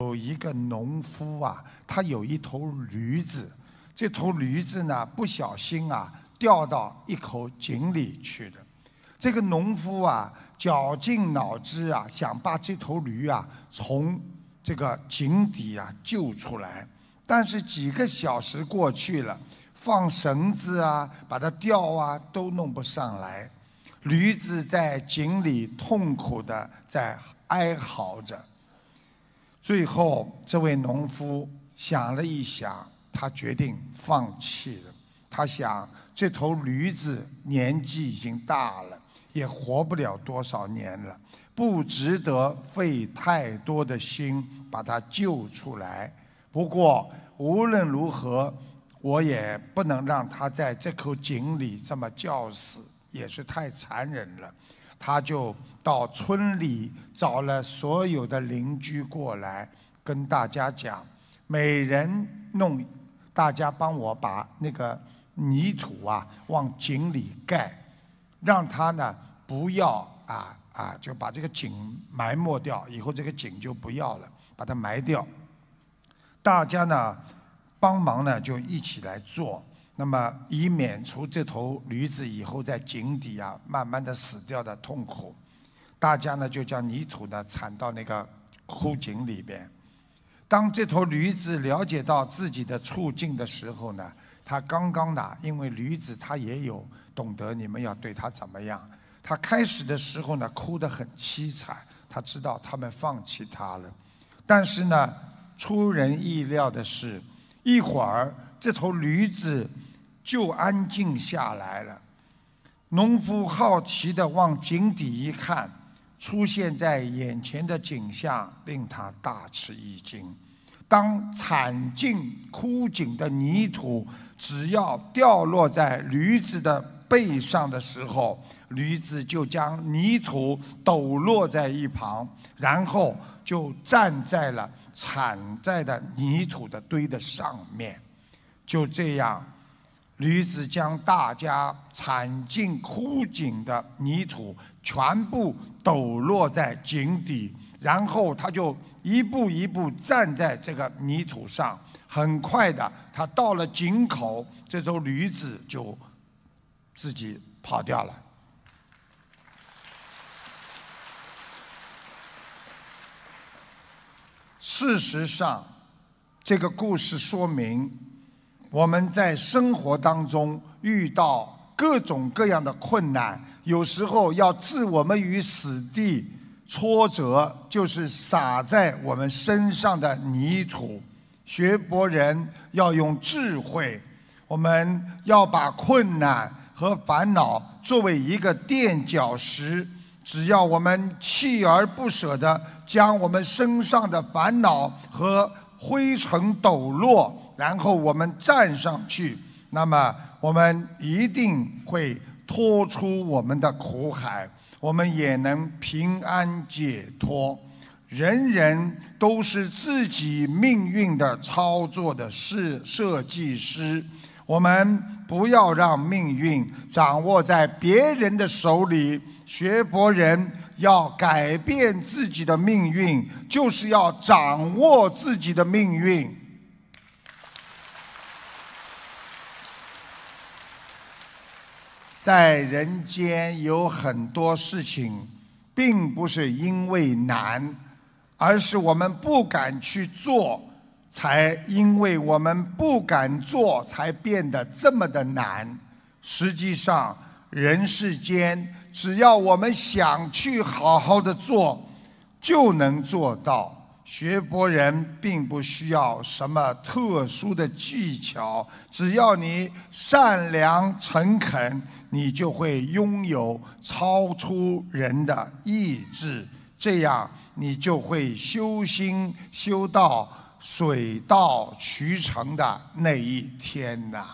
有一个农夫啊，他有一头驴子，这头驴子呢不小心啊掉到一口井里去了。这个农夫啊绞尽脑汁啊想把这头驴啊从这个井底啊救出来，但是几个小时过去了，放绳子啊把它吊啊都弄不上来，驴子在井里痛苦的在哀嚎着。最后，这位农夫想了一想，他决定放弃了。他想，这头驴子年纪已经大了，也活不了多少年了，不值得费太多的心把它救出来。不过，无论如何，我也不能让它在这口井里这么叫死，也是太残忍了。他就到村里找了所有的邻居过来，跟大家讲，每人弄，大家帮我把那个泥土啊往井里盖，让他呢不要啊啊就把这个井埋没掉，以后这个井就不要了，把它埋掉。大家呢帮忙呢就一起来做。那么，以免除这头驴子以后在井底啊慢慢的死掉的痛苦，大家呢就将泥土呢铲到那个枯井里边。当这头驴子了解到自己的处境的时候呢，它刚刚呢，因为驴子它也有懂得你们要对它怎么样。它开始的时候呢哭得很凄惨，它知道他们放弃它了。但是呢，出人意料的是，一会儿这头驴子。就安静下来了。农夫好奇地往井底一看，出现在眼前的景象令他大吃一惊。当铲尽枯井的泥土只要掉落在驴子的背上的时候，驴子就将泥土抖落在一旁，然后就站在了铲在的泥土的堆的上面。就这样。驴子将大家铲进枯井的泥土全部抖落在井底，然后他就一步一步站在这个泥土上。很快的，他到了井口，这头驴子就自己跑掉了。事实上，这个故事说明。我们在生活当中遇到各种各样的困难，有时候要置我们于死地，挫折就是撒在我们身上的泥土。学博人要用智慧，我们要把困难和烦恼作为一个垫脚石，只要我们锲而不舍地将我们身上的烦恼和灰尘抖落。然后我们站上去，那么我们一定会脱出我们的苦海，我们也能平安解脱。人人都是自己命运的操作的设设计师，我们不要让命运掌握在别人的手里。学佛人要改变自己的命运，就是要掌握自己的命运。在人间有很多事情，并不是因为难，而是我们不敢去做，才因为我们不敢做，才变得这么的难。实际上，人世间只要我们想去好好的做，就能做到。学佛人并不需要什么特殊的技巧，只要你善良诚恳，你就会拥有超出人的意志，这样你就会修心修到水到渠成的那一天呐。